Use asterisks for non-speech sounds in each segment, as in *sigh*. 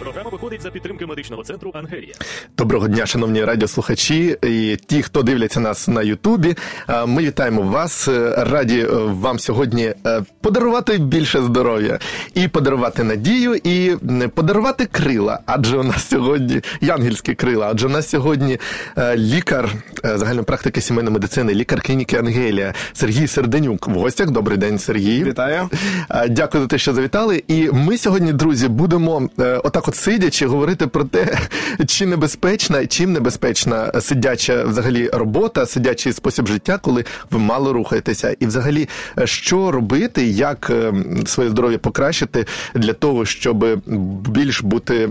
Програма виходить за підтримки медичного центру Ангелія. Доброго дня, шановні радіослухачі і ті, хто дивляться нас на Ютубі. Е, Ми вітаємо вас. Е, Раді е, вам сьогодні подарувати більше здоров'я і подарувати надію, і подарувати крила. Адже у нас сьогодні янгельські крила. Адже у нас сьогодні лікар загальної практики сімейної медицини, лікар клініки Ангелія Сергій Серденюк. В гостях. Добрий день, Сергій. Вітаю. Дякую за те, що завітали. І ми сьогодні, друзі, будемо отак, от сидячи, говорити про те, чи небезпечна, чим небезпечна сидяча взагалі робота, сидячий спосіб життя, коли ви мало рухаєтеся, і взагалі що робити, як е, своє здоров'я покращити для того, щоб більш бути.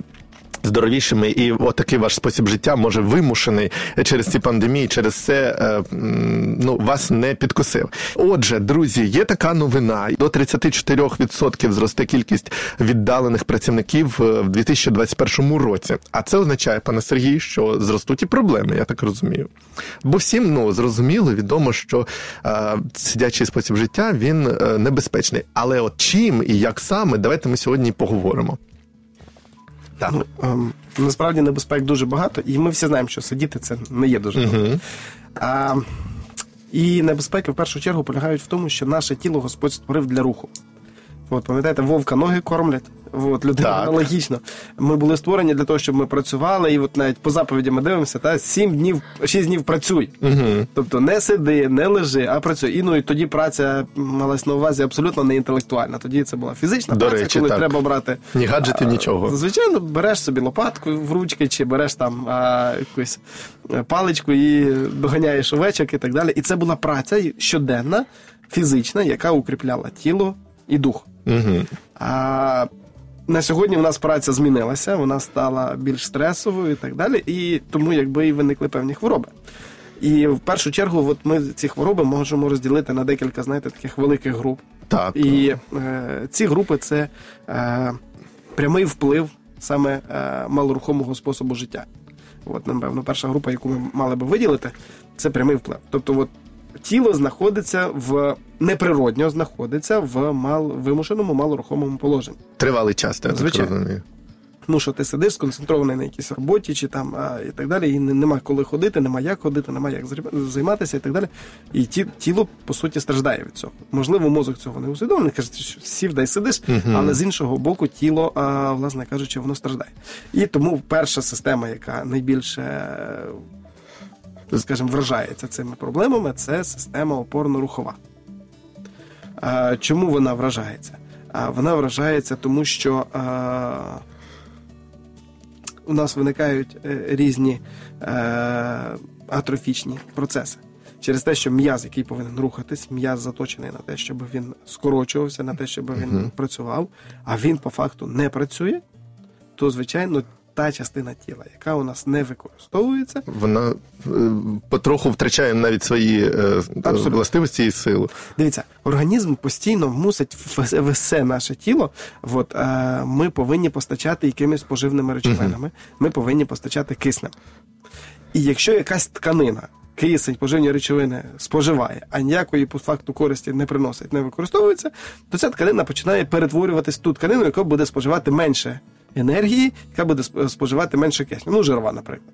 Здоровішими, і отакий ваш спосіб життя може вимушений через ці пандемії, через це е, ну вас не підкосив. Отже, друзі, є така новина: до 34% зросте кількість віддалених працівників е, в 2021 році. А це означає, пане Сергій, що зростуть і проблеми, я так розумію. Бо всім ну зрозуміло, відомо, що е, сидячий спосіб життя він е, небезпечний. Але от чим і як саме, давайте ми сьогодні поговоримо. Так. Ну, ем, насправді небезпек дуже багато, і ми всі знаємо, що сидіти це не є дуже добре. А, і небезпеки в першу чергу полягають в тому, що наше тіло Господь створив для руху. От, пам'ятаєте, вовка ноги кормлять. От, людина Так. аналогічно. Ми були створені для того, щоб ми працювали, і от навіть по заповіді ми дивимося, та 7 днів, 6 днів працюй. Угу. Тобто не сиди, не лежи, а працюй. І ну і тоді праця малась на увазі абсолютно не інтелектуальна. Тоді це була фізична До праця, речі, коли так. треба брати Ні гаджетів, нічого. Звичайно, береш собі лопатку в ручки, чи береш там а, якусь е, паличку і доганяєш овечок і так далі. І це була праця щоденна, фізична, яка укріпляла тіло і дух. Угу. А на сьогодні в нас праця змінилася, вона стала більш стресовою і так далі, і тому якби і виникли певні хвороби. І в першу чергу, от ми ці хвороби можемо розділити на декілька, знаєте, таких великих груп. Так. І е, ці групи це е, прямий вплив саме е, малорухомого способу життя. От, напевно, перша група, яку ми мали би виділити, це прямий вплив. Тобто, от, тіло знаходиться в неприродньо знаходиться в мал, вимушеному малорухомому положенні. Тривалий час, так Звичайно. розумію. Ну, що ти сидиш сконцентрований на якійсь роботі, чи там а, і так далі, і нема коли ходити, нема як ходити, нема як займатися і так далі. І ті, тіло, по суті, страждає від цього. Можливо, мозок цього не усвідомлений, каже, що сів да й сидиш, але з іншого боку, тіло, а, власне кажучи, воно страждає. І тому перша система, яка найбільше. Скажімо, вражається цими проблемами, це система опорно-рухова. Чому вона вражається? Вона вражається, тому що у нас виникають е, різні е, атрофічні процеси. Через те, що м'яз, який повинен рухатись, м'яз заточений на те, щоб він скорочувався, на те, щоб він працював, а він по факту не працює, то звичайно та частина тіла, яка у нас не використовується, Вона е, потроху втрачає навіть свої е, Абсолютно. властивості і силу. Дивіться, організм постійно мусить все наше тіло. От, е, ми повинні постачати якимись поживними речовинами, ми повинні постачати киснем. І якщо якась тканина кисень, поживні речовини споживає, а ніякої по факту користі не приносить, не використовується, то ця тканина починає перетворюватись в ту тканину, яка буде споживати менше енергії, яка буде сп- споживати менше кисню. Ну, жирова, наприклад.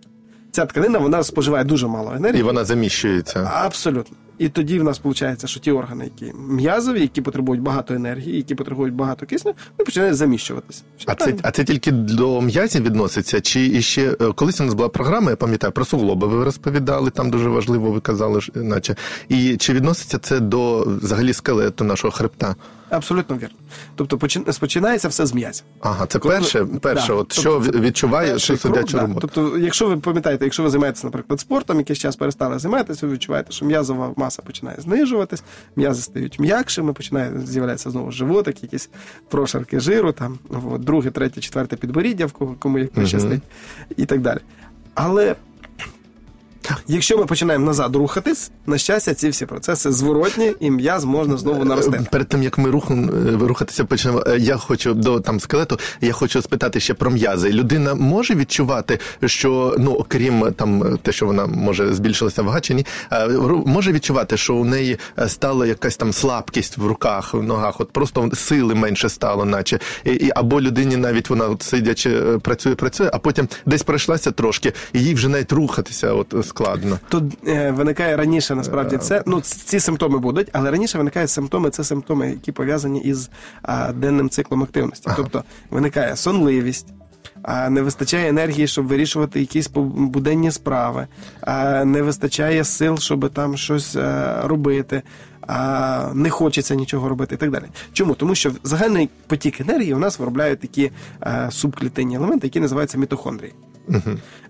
Ця тканина вона споживає дуже мало енергії. І вона заміщується. Абсолютно. І тоді в нас виходить, що ті органи, які м'язові, які потребують багато енергії, які потребують багато кисню, вони починають заміщуватися. Все А це, а це тільки до м'язів відноситься? Чи іще е, колись у нас була програма, я пам'ятаю, про суглоби ви розповідали, там дуже важливо ви казали, наче. І чи відноситься це до взагалі скелету нашого хребта? Абсолютно вірно. Тобто почин- спочинається все з м'язів. Ага, це Коли- перше, перше Да. от Тобто що відчуває що сидяча крок, да. Тобто, якщо ви пам'ятаєте, якщо ви займаєтеся, наприклад, спортом, якийсь час перестали займатися, ви відчуваєте, що м'язова маса починає знижуватись, м'язи стають м'якшими, починає з'являтися знову животик, якісь прошарки жиру, там от, друге, третє, четверте підборіддя, в кому як пощастить, і так далі. Але Якщо ми починаємо назад рухатись, на щастя, ці всі процеси зворотні, і м'яз можна знову наростити. Е, Перед тим як ми рухом е, рухатися почнемо, е, я хочу до там скелету. Я хочу спитати ще про м'язи. Людина може відчувати, що ну окрім там те, що вона може збільшилася вага чи ні, е, може відчувати, що у неї е, стала якась там слабкість в руках, в ногах, от просто сили менше стало, наче і, і або людині навіть вона от сидячи е, працює, працює, а потім десь пройшлася трошки, і їй вже навіть рухатися от складно. Тут е, виникає раніше насправді це. Ну, ці симптоми будуть, але раніше виникають симптоми, це симптоми, які пов'язані із а, денним циклом активності. Тобто виникає сонливість. А не вистачає енергії, щоб вирішувати якісь буденні справи, а не вистачає сил, щоб там щось е, робити, а не хочеться нічого робити і так далі. Чому? Тому що загальний потік енергії у нас виробляють такі е, субклітинні елементи, які називаються мітохондрії.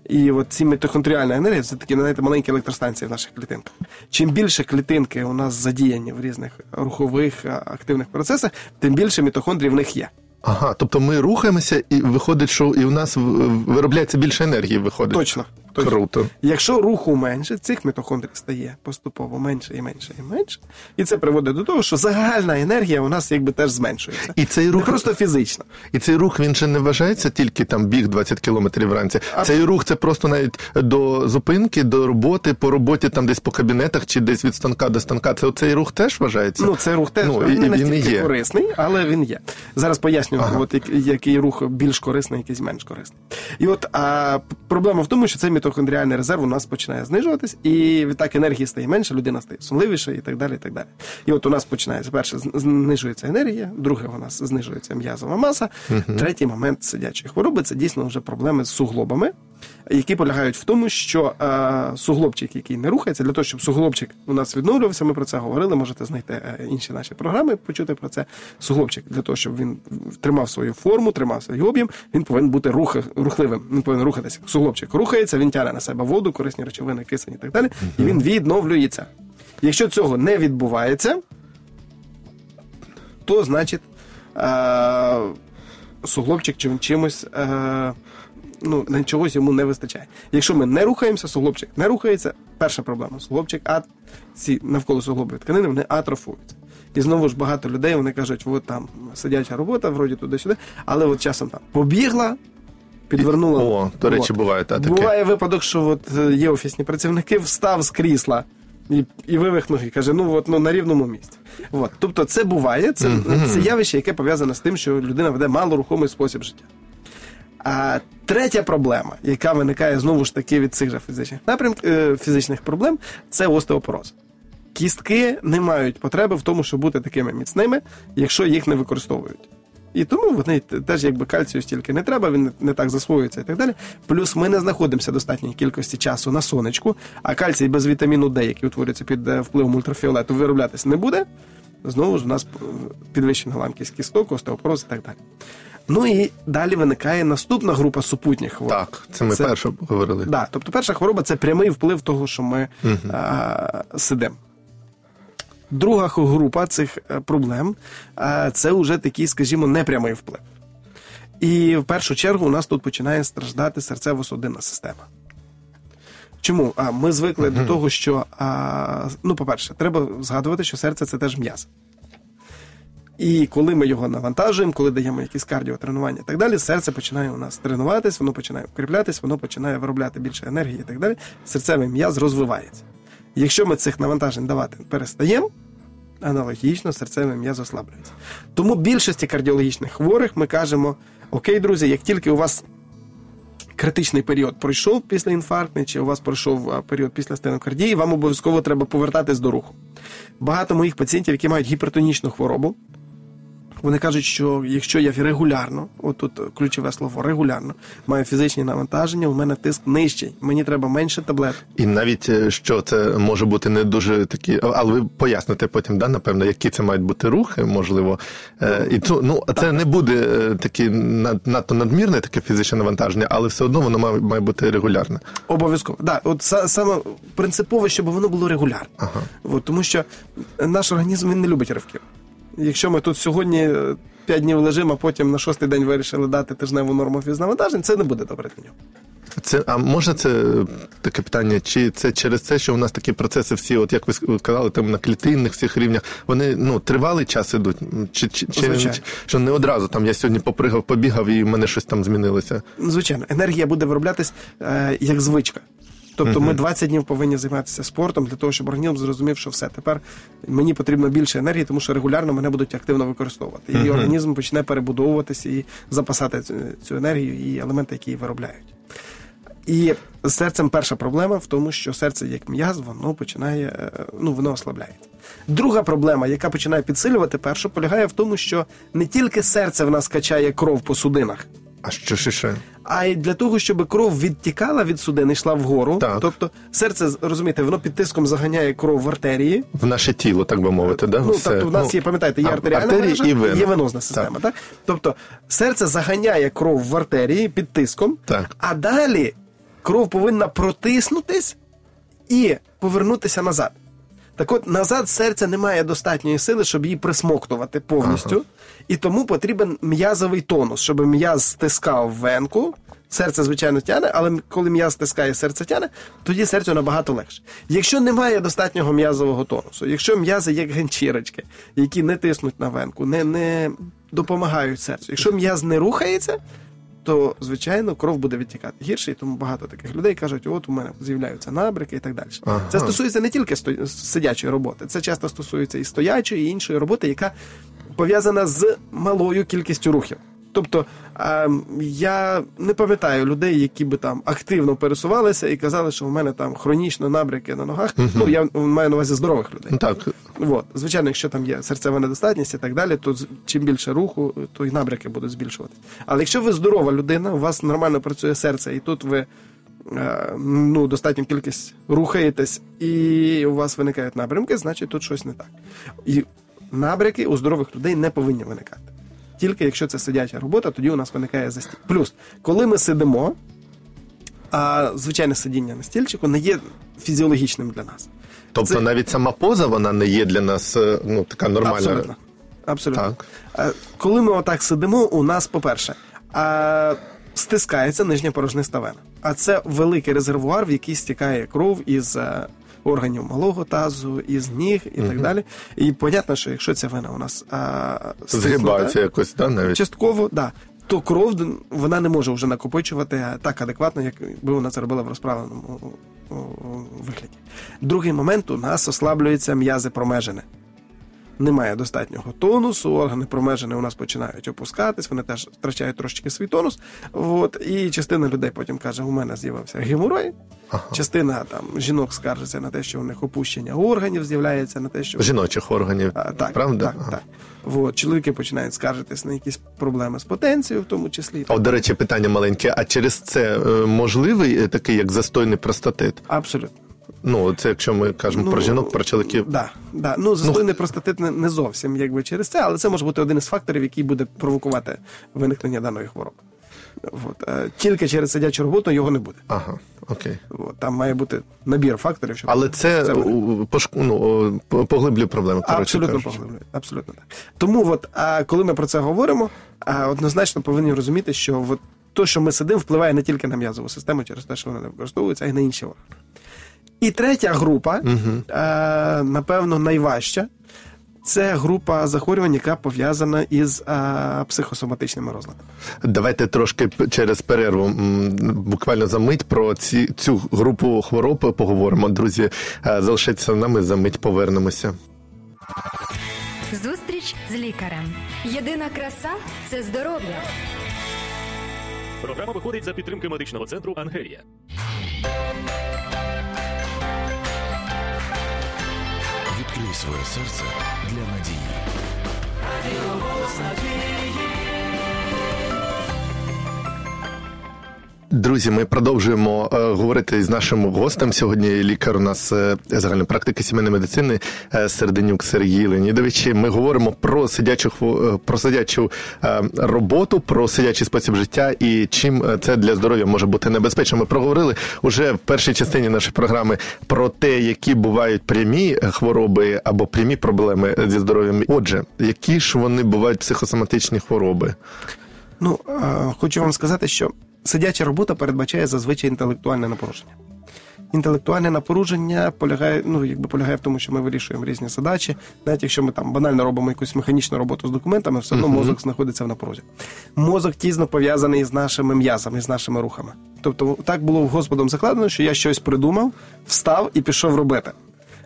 І от ці мітохондріальна енергія це такі знаєте, маленькі електростанції в наших клітинках. Чим більше клітинки у нас задіяні в різних рухових активних процесах, тим більше мітохондрій в них є. Ага, тобто ми рухаємося, і виходить, що і у нас виробляється більше енергії. Виходить Точно. Точно. круто. Якщо руху менше, цих мітохондрій стає поступово менше і менше і менше. І це приводить до того, що загальна енергія у нас якби теж зменшується. І цей Не просто фізично. І цей рух він же не вважається тільки там біг 20 кілометрів вранці. Цей рух це просто навіть до зупинки, до роботи, по роботі там десь по кабінетах чи десь від станка до станка. Це цей рух теж вважається. Ну, це рух теж Ну, і- не він є. корисний, але він є. Зараз поясню, от, який рух більш корисний, якийсь менш корисний. І от а, проблема в тому, що цей мітохондріальний резерв у нас починає знижуватись, і відтак енергії стає менше, людина стає сонливіша і так далі. І так далі. І от у нас починається перше, знижується енергія, друге, у нас знижується м'язова маса. Третій момент сидячої хвороби це дійсно вже проблеми з суглобами. Які полягають в тому, що е, суглобчик, який не рухається, для того, щоб суглобчик у нас відновлювався, ми про це говорили. Можете знайти е, інші наші програми, почути про це. Суглобчик для того, щоб він тримав свою форму, тримав свій об'єм, він повинен бути рух, рухливим. Він повинен рухатися. Суглобчик рухається, він тягне на себе воду, корисні речовини, кисень і так далі, і він відновлюється. Якщо цього не відбувається, то значить е, суглобчик чим, чимось. Е, ну, на чогось йому не вистачає. Якщо ми не рухаємося, суглобчик не рухається, перша проблема. Суглобчик, а ці навколо суглобові тканини вони атрофуються. І знову ж багато людей вони кажуть, от там сидяча робота, вроді туди-сюди, але от часом там побігла, підвернула. О, до речі, буває та, таке. Буває випадок, що от е, є офісні працівники, встав з крісла. І, і вивихнув і каже, ну от ну на рівному місці. От. Тобто це буває, це, це явище, яке пов'язане з тим, що людина веде малорухомий спосіб життя. А третя проблема, яка виникає знову ж таки від цих же фізичних напрямків е, фізичних проблем, це остеопороз. Кістки не мають потреби в тому, щоб бути такими міцними, якщо їх не використовують. І тому вони теж якби кальцію стільки не треба, він не- так засвоюється і так далі. Плюс ми не знаходимося в достатній кількості часу на сонечку, а кальцій без вітаміну Д, який утворюється під е, впливом ультрафіолету, вироблятися не буде. Знову ж у нас е, підвищена ламкість кісток, остеопороз і так далі. Ну і далі виникає наступна група супутніх хвороб. Так, це ми перше говорили. Да, тобто перша хвороба це прямий вплив того, що ми а, сидимо. Друга група цих е, проблем це вже такий, скажімо, непрямий вплив. І в першу чергу у нас тут починає страждати серцево-судинна система. Чому? А ми звикли до того, що а, ну, по-перше, треба згадувати, що серце це теж м'яз. І коли ми його навантажуємо, коли даємо якісь кардіотренування і так далі, серце починає у нас тренуватись, воно починає укріплятись, воно починає виробляти більше енергії і так далі. Серцевий м'яз розвивається. Якщо ми цих навантажень давати перестаємо, аналогічно серцевий м'яз ослаблюється. Тому більшості кардіологічних хворих ми кажемо: Окей, друзі, як тільки у вас критичний період пройшов після інфарктний, чи у вас пройшов період після стенокардії, вам обов'язково треба повертатись до руху. Багато моїх пацієнтів, які мають гіпертонічну хворобу, вони кажуть, що якщо я регулярно, отут ключове слово регулярно, маю фізичні навантаження, у мене тиск нижчий, мені треба менше таблеток. І навіть е, що це може бути не дуже такі, але ви поясните потім, да, напевно, які це мають бути рухи, можливо. Е, і то, ну, це не буде е, такі над- надто надмірне таке фізичне навантаження, але все одно воно має, має бути регулярне. Обов'язково. Да, от саме принципово, щоб воно було регулярно. Ага. От, тому що наш організм він не любить ривків. Якщо ми тут сьогодні 5 днів лежимо, а потім на шостий день вирішили дати тижневу норму фізнавантажень, це не буде добре для нього. Це а можна це таке питання? Чи це через те, що у нас такі процеси всі, от як ви сказали, там на клітинних всіх рівнях, вони ну тривалий час ідуть? Чи, чи, чи, чи що не одразу там я сьогодні попригав, побігав і в мене щось там змінилося? Звичайно, енергія буде вироблятись е, як звичка. Тобто ми 20 днів повинні займатися спортом для того, щоб організм зрозумів, що все тепер мені потрібно більше енергії, тому що регулярно мене будуть активно використовувати. І організм почне перебудовуватися і запасати цю, енергію і елементи, які її виробляють. І з серцем перша проблема в тому, що серце як м'яз, воно починає, е, ну воно ослабляється. Друга проблема, яка починає підсилювати першу, полягає в тому, що не тільки серце в нас качає кров по судинах. А що ще ще? А й для того, щоб кров відтікала від судин і йшла вгору. Так. Тобто серце, розумієте, воно під тиском заганяє кров в артерії. В наше тіло, так би мовити, да? Ну, Все. тобто, в нас Ну, є, пам'ятаєте, є артеріальна мережа, і вени. є венозна система. Так. Тобто серце заганяє кров в артерії під тиском, Так. а далі кров повинна протиснутись і повернутися назад. Так от назад серце не має достатньої сили, щоб її присмоктувати повністю. І тому потрібен м'язовий тонус, щоб м'яз стискав венку. Серце, звичайно, тяне, але коли м'яз стискає, серце тяне, тоді серцю набагато легше. Якщо немає достатнього м'язового тонусу, якщо м'язи як ганчірочки, які не тиснуть на венку, не, не допомагають серцю, якщо м'яз не рухається, то звичайно кров буде відтікати гірше, і тому багато таких людей кажуть, от у мене з'являються набрики і так далі. Ага. Це стосується не тільки сто... сидячої роботи, це часто стосується і стоячої, і іншої роботи, яка пов'язана з малою кількістю рухів. Тобто е, я не пам'ятаю людей, які би там активно пересувалися і казали, що у мене там хронічно набряки на ногах. Ну я маю на увазі здорових людей. Ну, Так, От. Звичайно, якщо там є серцева недостатність і так далі, то чим більше руху, то і набряки будуть збільшуватися. Але якщо ви здорова людина, у вас нормально працює серце, і тут ви е, ну, достатню кількість рухаєтесь, і у вас виникають набрямки, значить тут щось не так. І набряки у здорових людей не повинні виникати. Тільки якщо це сидяча робота, тоді у нас виникає застій. Плюс, коли ми сидимо, а звичайне сидіння на стільчику не є фізіологічним для нас. тобто Це- навіть сама поза вона не є для нас е, ну, така нормальна. Абсолютно. Абсолютно. Так. Коли ми отак сидимо, у нас, по-перше, е, стискається нижня порожниста вена. А це великий резервуар, в який стікає кров із е, органів малого тазу, із ніг і так далі. І понятно, що якщо ця вена у нас а, згибається якось, да, навіть. частково, да. То кров вона не може вже накопичувати так адекватно, як би вона це робила в розправленому вигляді. Другий момент у нас ослаблюються м'язи промежини. Немає достатнього тонусу, органи промежини у нас починають опускатись, вони теж втрачають трошечки свій тонус. От, і частина людей потім каже: у мене з'явився геморой. Частина там жінок скаржиться на те, що у них опущення органів з'являється, на те, що Жіночих органів. а, так, правда? так, Ага. так. От, чоловіки починають скаржитись на якісь проблеми з потенцією, в тому числі. От, до речі, питання маленьке. А через це е, можливий е, такий, як застойний простатит? Абсолютно. Ну, це якщо ми кажемо про жінок, про чоловіків. Да, да. Ну, застойний простатит не, не зовсім якби через це, але це може бути один із факторів, який буде провокувати виникнення даної хвороби. От. е, Тільки через сидячу роботу його не буде. Ага, окей. От. Там має бути набір факторів, щоб Але це, буде. у- пошк... ну, поглиблює проблему. Абсолютно поглиблює. Абсолютно так. Тому, от, а, коли ми про це говоримо, однозначно повинні розуміти, що от, то, що ми сидимо, впливає не тільки на м'язову систему через те, що вона не використовується, а й на інші органи. І третя група, е, напевно, найважча. Це група захворювань, яка пов'язана із е, психосоматичними розладами. Давайте трошки через перерву, буквально за мить про ці, цю групу хвороб поговоримо. Друзі, е, залишайтеся з нами, за мить повернемося. Зустріч з лікарем. Єдина краса це здоров'я. Програма виходить за підтримки медичного центру Ангелія. Відкрий своє серце для надії. Друзі, ми продовжуємо е, говорити з нашим гостем. Сьогодні лікар у нас е, загальної практики сімейної медицини е, Серденюк Сергій Леонідович. Ми говоримо про сидячу е, про сидячу е, роботу, про сидячий спосіб життя і чим е, це для здоров'я може бути небезпечно. Ми проговорили уже в першій частині нашої програми про те, які бувають прямі хвороби або прямі проблеми зі здоров'ям. Отже, які ж вони бувають психосоматичні хвороби? Ну, хочу вам сказати, що сидяча робота передбачає зазвичай інтелектуальне напруження. Інтелектуальне напруження полягає, ну якби полягає в тому, що ми вирішуємо різні задачі. Навіть якщо ми там банально робимо якусь механічну роботу з документами, все одно мозок знаходиться в напрузі. Мозок тісно пов'язаний з нашими м'язами, з нашими рухами. Тобто, так було Господом закладено, що я щось придумав, встав і пішов робити.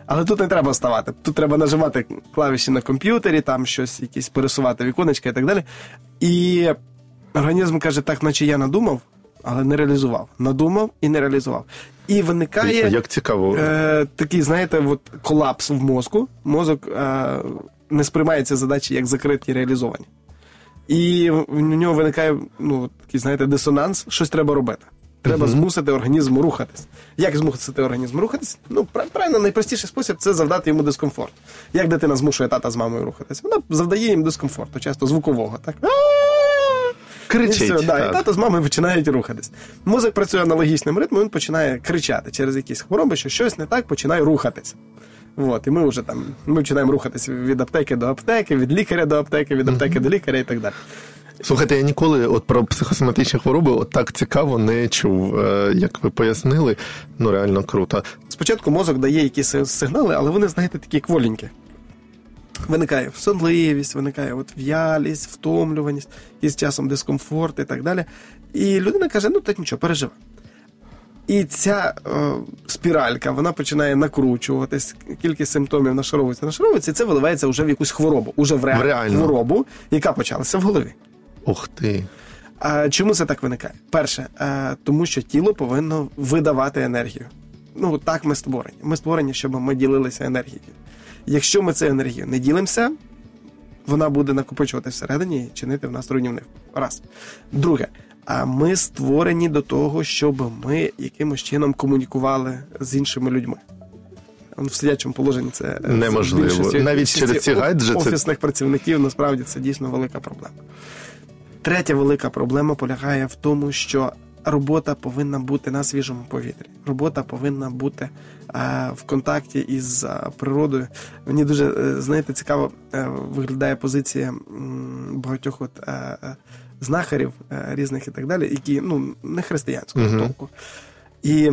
Але тут не треба вставати. Тут треба нажимати клавіші на комп'ютері, там щось, якісь пересувати віконечка і так далі. І організм каже, так, наче я надумав, але не реалізував. Надумав і не реалізував. І виникає Як цікаво. е, такий, знаєте, от колапс в мозку. Мозок е, не сприймає ці задачі як закриті і реалізовані. І в нього виникає ну, такий, знаєте, дисонанс, щось треба робити. Треба змусити організм рухатись. Як змусити організм рухатись? Ну, правильно, найпростіший спосіб це завдати йому дискомфорт. Як дитина змушує тата з мамою рухатись? Вона завдає їм дискомфорту, часто звукового. Так? І все, да, і тато з мамою починають рухатись. Мозок працює аналогічним ритмом, він починає кричати через якісь хвороби, що щось не так, починає рухатись. От, і ми вже там ми починаємо рухатись від аптеки до аптеки, від лікаря до аптеки, від аптеки до лікаря і так далі. Слухайте, я ніколи от про психосоматичні хвороби от так цікаво не чув. Е, Як ви пояснили, ну реально круто. Спочатку мозок дає якісь сигнали, але вони, знаєте, такі кволенькі. Виникає сонливість, виникає от в'ялість, втомлюваність, і з часом дискомфорт і так далі. І людина каже: ну так нічого, переживе. І ця е, спіралька вона починає накручуватись, кількість симптомів нашаровується, нашаровується, і це виливається вже в якусь хворобу, уже в, ре... В реальну. хворобу, яка почалася в голові. Ух ти. А чому це так виникає? Перше, е, тому що тіло повинно видавати енергію. Ну, так ми створені. Ми створені, щоб ми ділилися енергією. Якщо ми цією енергією не ділимося, вона буде накопичувати всередині і чинити в нас руйнівник. Раз. Друге, а ми створені до того, щоб ми якимось чином комунікували з іншими людьми. В сидячому положенні це е, Неможливо. більшості- Навіть через ці гаджети. офісних працівників насправді це дійсно велика проблема. Третя велика проблема полягає в тому, що робота повинна бути на свіжому повітрі. Робота повинна бути е, в контакті із е, природою. Мені дуже е, знаєте, цікаво виглядає позиція багатьох от, знахарів різних і так далі, які ну не християнського Мгм. толку. І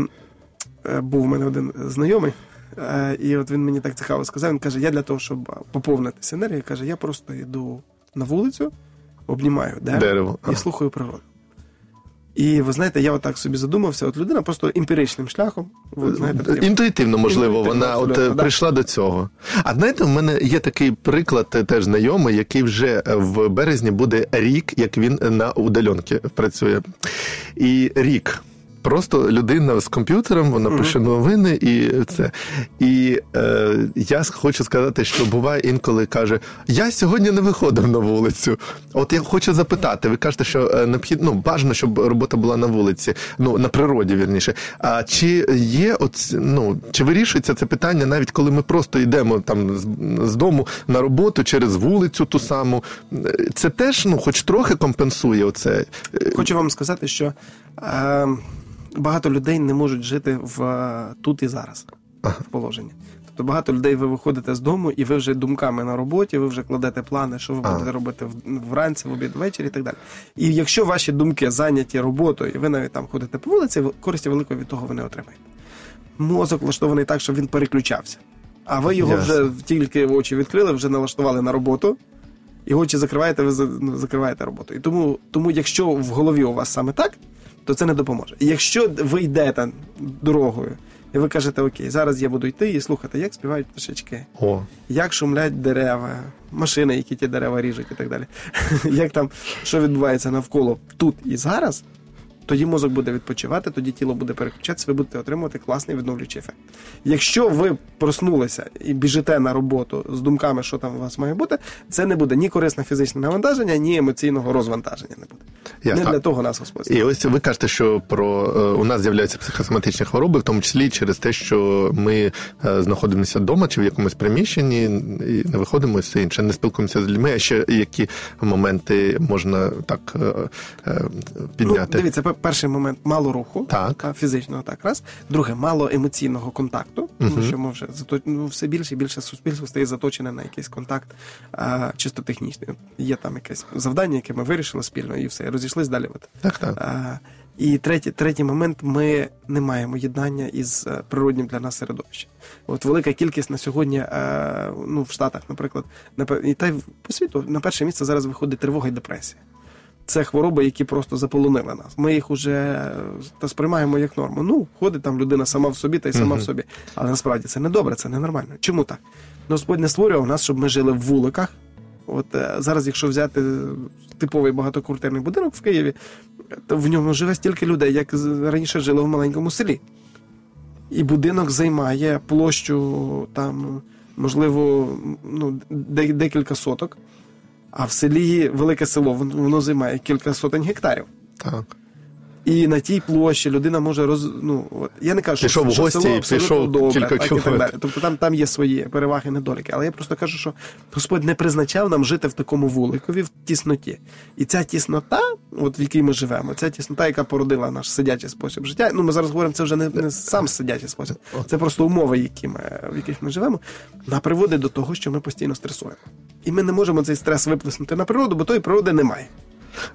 був у мене один знайомий. І от він мені так цікаво сказав. Він каже: я для того, щоб поповнитися енергією, каже, я просто йду на вулицю, обнімаю дерево, Дерево. і слухаю природу. І ви знаєте, я отак собі задумався, от людина просто емпіричним шляхом, Ви знаєте, таким- Інтуїтивно, можливо, Інтуїтивно, вона от е, да. прийшла до цього. А знаєте, в мене є такий приклад, е, теж знайомий, який вже е, в березні буде рік, як він на удаленці працює. І рік. Просто людина з комп'ютером, вона Мгм. пише новини і це. І е, я хочу сказати, що буває інколи каже: Я сьогодні не виходив на вулицю. От я хочу запитати, ви кажете, що е, необхідно ну, бажано, щоб робота була на вулиці, ну на природі, вірніше. А чи є от, ну, чи вирішується це питання, навіть коли ми просто йдемо там з, з дому на роботу через вулицю ту саму? Це теж ну, хоч трохи компенсує оце. Е, Хочу вам сказати, що е, багато людей не можуть жити в е, тут і зараз в положенні. Тобто багато людей ви виходите з дому, і ви вже думками на роботі, ви вже кладете плани, що ви А. будете робити вранці, в обід, ввечері і так далі. І якщо ваші думки зайняті роботою, і ви навіть там ходите по вулиці, користі великої від того ви не отримаєте. Мозок влаштований так, щоб він переключався. А ви його Ясно. вже тільки очі відкрили, вже налаштували на роботу, і очі закриваєте, ви ну, закриваєте роботу. І тому, тому, якщо в голові у вас саме так, то це не допоможе. Якщо ви йдете дорогою, і ви кажете, окей, зараз я буду йти і слухати, як співають пташечки, О, як шумлять дерева, машини, які ті дерева ріжуть і так далі. *laughs* Як там що відбувається навколо тут і зараз, тоді мозок буде відпочивати, тоді тіло буде переключатися, ви будете отримувати класний відновлюючий ефект. Якщо ви проснулися і біжите на роботу з думками, що там у вас має бути, це не буде ні корисне фізичне навантаження, ні емоційного розвантаження не буде. Ясно. Не для того нас Господь. І ось ви кажете, що про е, у нас з'являються психосоматичні хвороби, в тому числі через те, що ми е, знаходимося вдома чи в якомусь приміщенні, і не виходимо і все інше, не спілкуємося з людьми. А ще які моменти можна так е, Ну, підняти? дивіться, пе- перший момент мало руху, Так. та, фізичного, так раз. Друге, мало емоційного контакту, тому що ми вже зато, ну, все більше і більше суспільство стає заточене на якийсь контакт а, чисто технічний. Є там якесь завдання, яке ми вирішили спільно, і все, і розійшлись далі. Так, так. А, і третій, третій момент ми не маємо єднання із е, природнім для нас середовищем. От велика кількість на сьогодні, е, ну в Штатах, наприклад, на і та й по світу на перше місце зараз виходить тривога і депресія. Це хвороби, які просто заполонили нас. Ми їх уже е, та сприймаємо як норму. Ну, ходить там людина сама в собі та й сама в собі. Але насправді це не добре, це не нормально. Чому так? Ну, Господь не створював нас, щоб ми жили в вуликах. От е, зараз, якщо взяти типовий багатоквартирний будинок в Києві, то в ньому живе стільки людей, як раніше жило в маленькому селі. І будинок займає площу там, можливо, ну, декілька соток. А в селі велике село, воно займає кілька сотень гектарів. так. І на тій площі людина може роз... ну, я не кажу, Пішов що, в гості село і пішов добре, кілька так, і так кілометрів. Тобто там, там є свої переваги недоліки. Але я просто кажу, що Господь не призначав нам жити в такому вуликові, в тісноті. І ця тіснота, от в якій ми живемо, ця тіснота, яка породила наш сидячий спосіб життя. Ну, ми зараз говоримо, це вже не, не сам сидячий спосіб, це просто умови, які ми, в яких ми живемо, вона приводить до того, що ми постійно стресуємо. І ми не можемо цей стрес виплеснути на природу, бо тої природи немає.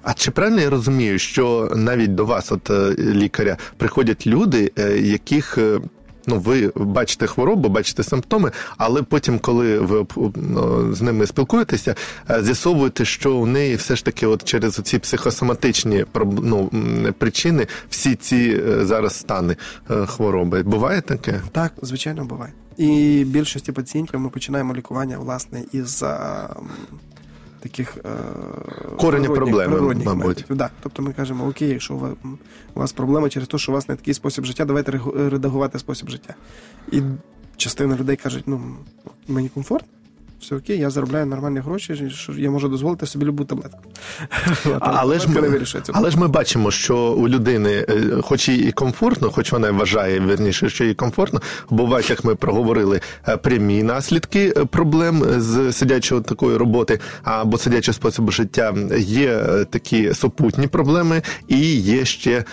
А чи правильно я розумію, що навіть до вас, от е, лікаря, приходять люди, е, яких. е, Ну, ви бачите хворобу, бачите симптоми, але потім, коли ви ну, з ними спілкуєтеся, з'ясовуєте, що у неї все ж таки, от через ці психосоматичні ну, причини, всі ці зараз стани хвороби. Буває таке? Так, звичайно, буває. І більшості пацієнтів ми починаємо лікування власне із таких е, Корені проблеми, природних мабуть. методів. Да. Тобто ми кажемо, окей, якщо у вас, у вас проблема через те, що у вас не такий спосіб життя, давайте редагувати спосіб життя. І частина людей кажуть, ну мені комфортно. Все окей, я заробляю нормальні гроші, що я можу дозволити собі любу таблетку. *laughs* Але ж, ми, але ж ми бачимо, що у людини, е, хоч і комфортно, хоч вона вважає верніше, що їй комфортно, бувають, як ми проговорили, е, прямі наслідки е, проблем з сидячого такої роботи або сидячого способу життя. Є такі супутні проблеми і є ще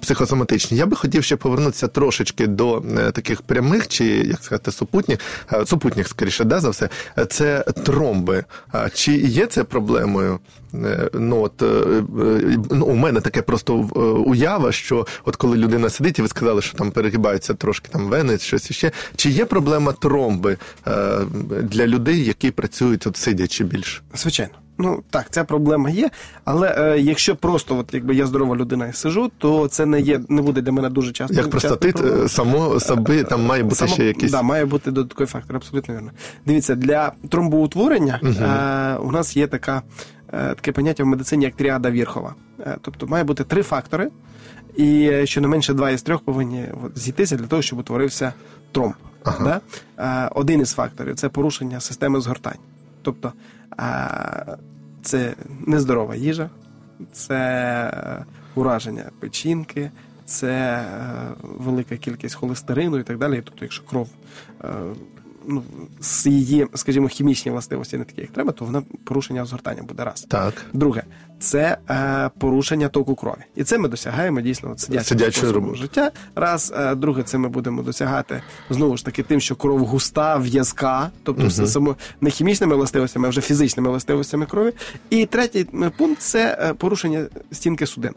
психосоматичні. Я би хотів ще повернутися трошечки до таких прямих чи як сказати супутніх, супутніх, скоріше, да, за все. Це тромби. А Чи є це проблемою? Е, Ну, от, ну, у мене таке просто уява, що от коли людина сидить, і ви сказали, що там перегибаються трошки там вени, щось іще. Чи є проблема тромби для людей, які працюють от сидячи більше? Звичайно. Ну так, ця проблема є. Але е, якщо просто, от якби я здорова людина і сижу, то це не є, не буде для мене дуже часто. Як простатит, часто е, само собі там має бути Само- ще якісь. Да, має бути додатковий фактор, абсолютно вірно. Дивіться, для тромбоутворення е, у нас є така, е, таке поняття в медицині, як тріада Вірхова. Е, тобто має бути три фактори, і е, щонайменше два із трьох повинні от, зійтися для того, щоб утворився тромб. Да? Е, один із факторів це порушення системи згортань. Тобто це нездорова їжа, це ураження печінки, це е, велика кількість холестерину і так далі. Тобто, якщо кров е, ну, з її, скажімо, хімічні властивості не такі, як треба, то вона порушення згортання буде раз. Так. Друге, це е, порушення току крові. І це ми досягаємо дійсно сидячим роботи. життя. Раз, е, друге, це ми будемо досягати знову ж таки тим, що кров густа, в'язка, тобто uh само не хімічними властивостями, а вже фізичними властивостями крові. І третій е, пункт це е, порушення стінки судин.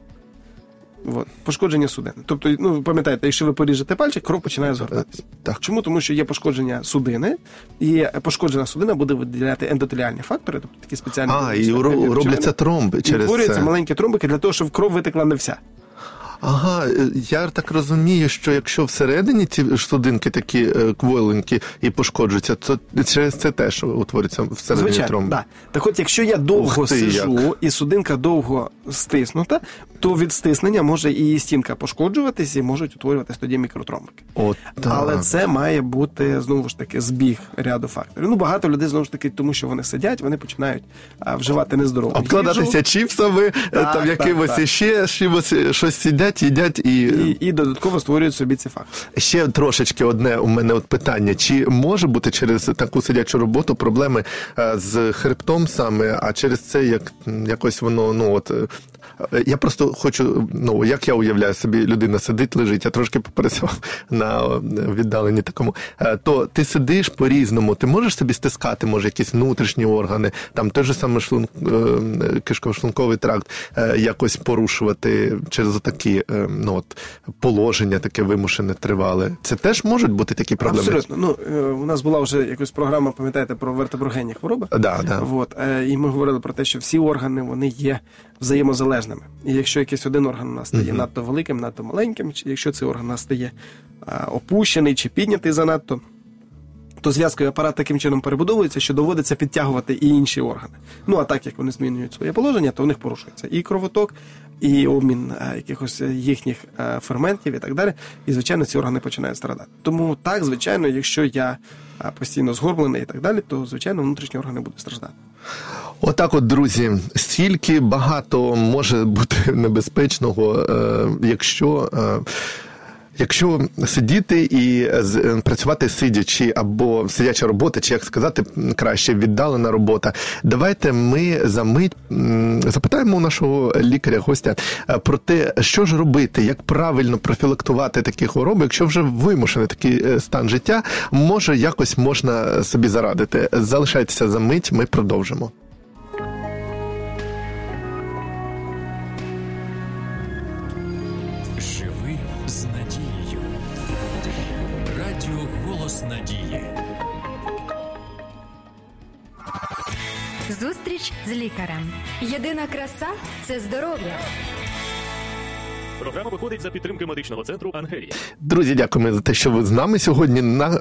От, пошкодження судин. Тобто, ну пам'ятаєте, якщо ви поріжете пальчик, кров починає згортатися. Так. Чому? Тому що є пошкодження судини, і пошкоджена судина буде виділяти ендотеліальні фактори, тобто такі спеціальні А, і робляться тромби через І Створюються маленькі тромбики для того, щоб кров витекла не вся. Ага, е, я так розумію, що якщо всередині ці судинки такі е, кволенькі і пошкоджуються, то через це теж утворюється всередині Звичайно, тромби. да. Так от, якщо я довго ти, сижу і судинка довго стиснута, то від стиснення може і стінка пошкоджуватись, і можуть утворюватись тоді мікротромбики. От, так. Але це має бути знову ж таки збіг ряду факторів. Ну багато людей знову ж таки, тому що вони сидять, вони починають а, вживати нездорову Обкладатися чіпсами, е, Так, там якимось іще щось сидять, їдять і. І, і додатково створюють собі ці факти. Ще трошечки одне у мене от питання: чи може бути через таку сидячу роботу проблеми е, з хребтом саме, а через це як якось воно ну от е, Е, Я просто хочу, ну як я уявляю собі, людина сидить, лежить, я трошки попрацював на віддаленні такому. Е, То ти сидиш по-різному, ти можеш собі стискати, може, якісь внутрішні органи, там той же саме шлун, е, кишково-шлунковий тракт е, якось порушувати через такі ну, от, положення, таке вимушене, тривале. Це теж можуть бути такі проблеми. Абсолютно. Ну, у нас була вже якась програма, пам'ятаєте, про вертеброгенні хвороби. Да, да. От, і ми говорили про те, що всі органи вони є взаємозалежними. І якщо якийсь один орган у нас стає Мгм. надто великим, надто маленьким, чи якщо цей орган у нас стає е, опущений чи піднятий занадто, то зв'язковий апарат таким чином перебудовується, що доводиться підтягувати і інші органи. Ну а так як вони змінюють своє положення, то у них порушується і кровоток, і обмін е, якихось їхніх е, ферментів і так далі. І звичайно, ці органи починають страдати. Тому так, звичайно, якщо я е, постійно згорблений і так далі, то звичайно внутрішні органи будуть страждати. Отак, от, друзі, стільки багато може бути *laughs* небезпечного, е, якщо. Е, Якщо сидіти і е, працювати сидячи або сидяча робота, чи як сказати краще, віддалена робота, давайте ми за мить запитаємо у нашого лікаря, гостя е, про те, що ж робити, як правильно профілактувати такі хвороби, якщо вже вимушений такий стан життя, може якось можна собі зарадити. Залишайтеся за мить, ми продовжимо. Лікарем. Єдина краса це здоров'я. Програма виходить за підтримки медичного центру Ангелія. Друзі, дякуємо за те, що ви з нами сьогодні. На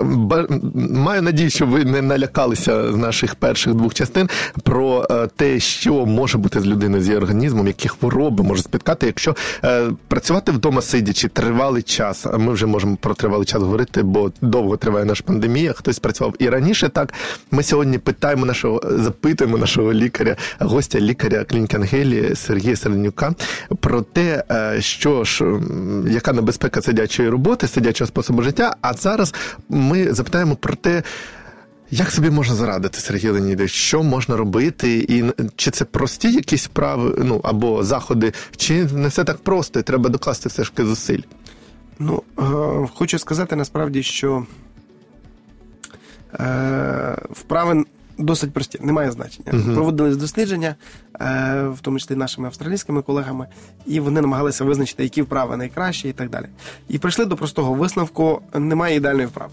маю надію, що ви не налякалися з наших перших двох частин про е, те, що може бути з людиною з її організмом, які хвороби може спіткати, якщо е, працювати вдома сидячи тривалий час. Ми вже можемо про тривалий час говорити, бо довго триває наша пандемія. Хтось працював і раніше. Так ми сьогодні питаємо нашого, запитуємо нашого лікаря, гостя лікаря клініки Ангелії Сергія Середнюка про те, е, що ж, яка небезпека сидячої роботи, сидячого способу життя. А зараз ми запитаємо про те. Як собі можна зарадити, Сергій Леонідович, що можна робити, і чи це прості якісь вправи, ну або заходи, чи не все так просто, і треба докласти все ж таки зусиль? Ну, е, хочу сказати насправді, що е, вправи досить прості, немає значення. Мгм. Проводились дослідження, е, в тому числі нашими австралійськими колегами, і вони намагалися визначити, які вправи найкращі і так далі. І прийшли до простого висновку: немає ідеальної вправи.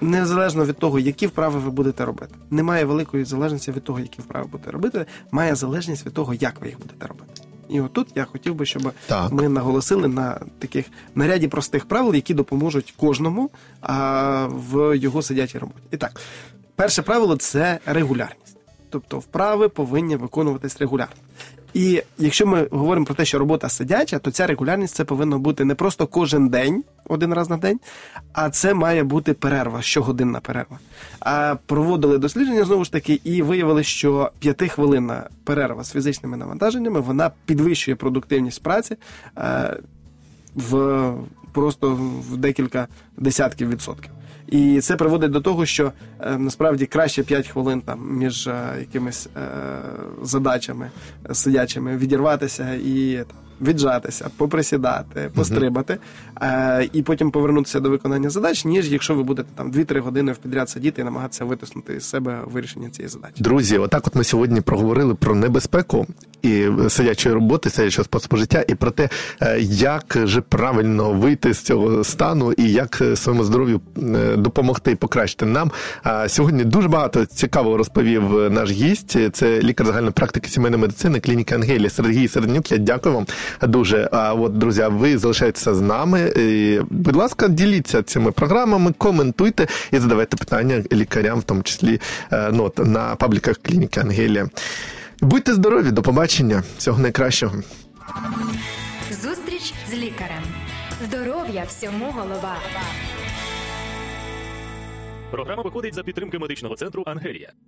Незалежно від того, які вправи ви будете робити. Немає великої залежності від того, які вправи будете робити, має залежність від того, як ви їх будете робити. І отут я хотів би, щоб Так. ми наголосили на таких наряді простих правил, які допоможуть кожному а, в його сидячій роботі. І так, перше правило це регулярність. Тобто вправи повинні виконуватись регулярно. І якщо ми говоримо про те, що робота сидяча, то ця регулярність це повинно бути не просто кожен день, один раз на день, а це має бути перерва, щогодинна перерва. А проводили дослідження знову ж таки і виявили, що п'ятихвилинна перерва з фізичними навантаженнями вона підвищує продуктивність праці. Е, в просто в декілька десятків відсотків. І це приводить до того, що е, насправді краще 5 хвилин там між е, якимись е, задачами сидячими відірватися і там, віджатися, поприсідати, пострибати, е, і потім повернутися до виконання задач, ніж якщо ви будете там 2-3 години в підряд сидіти і намагатися витиснути з себе вирішення цієї задачі. Друзі, отак от ми сьогодні проговорили про небезпеку і сидячої роботи, сидячого способу життя, і про те, е, як же правильно вийти з цього стану і як своєму здоров'ю е, допомогти і покращити нам. А Сьогодні дуже багато цікавого розповів наш гість. Це лікар загальної практики сімейної медицини, клініки Ангелія Сергій Середнюк. Я дякую вам дуже. А от, друзі, ви залишайтеся з нами. І, будь ласка, діліться цими програмами, коментуйте і задавайте питання лікарям, в тому числі е, ну, от, на пабліках клініки Ангелія. Будьте здорові, до побачення. Всього найкращого. Зустріч з лікарем. Здоров'я всьому голова. Програма виходить за підтримки медичного центру Ангелія.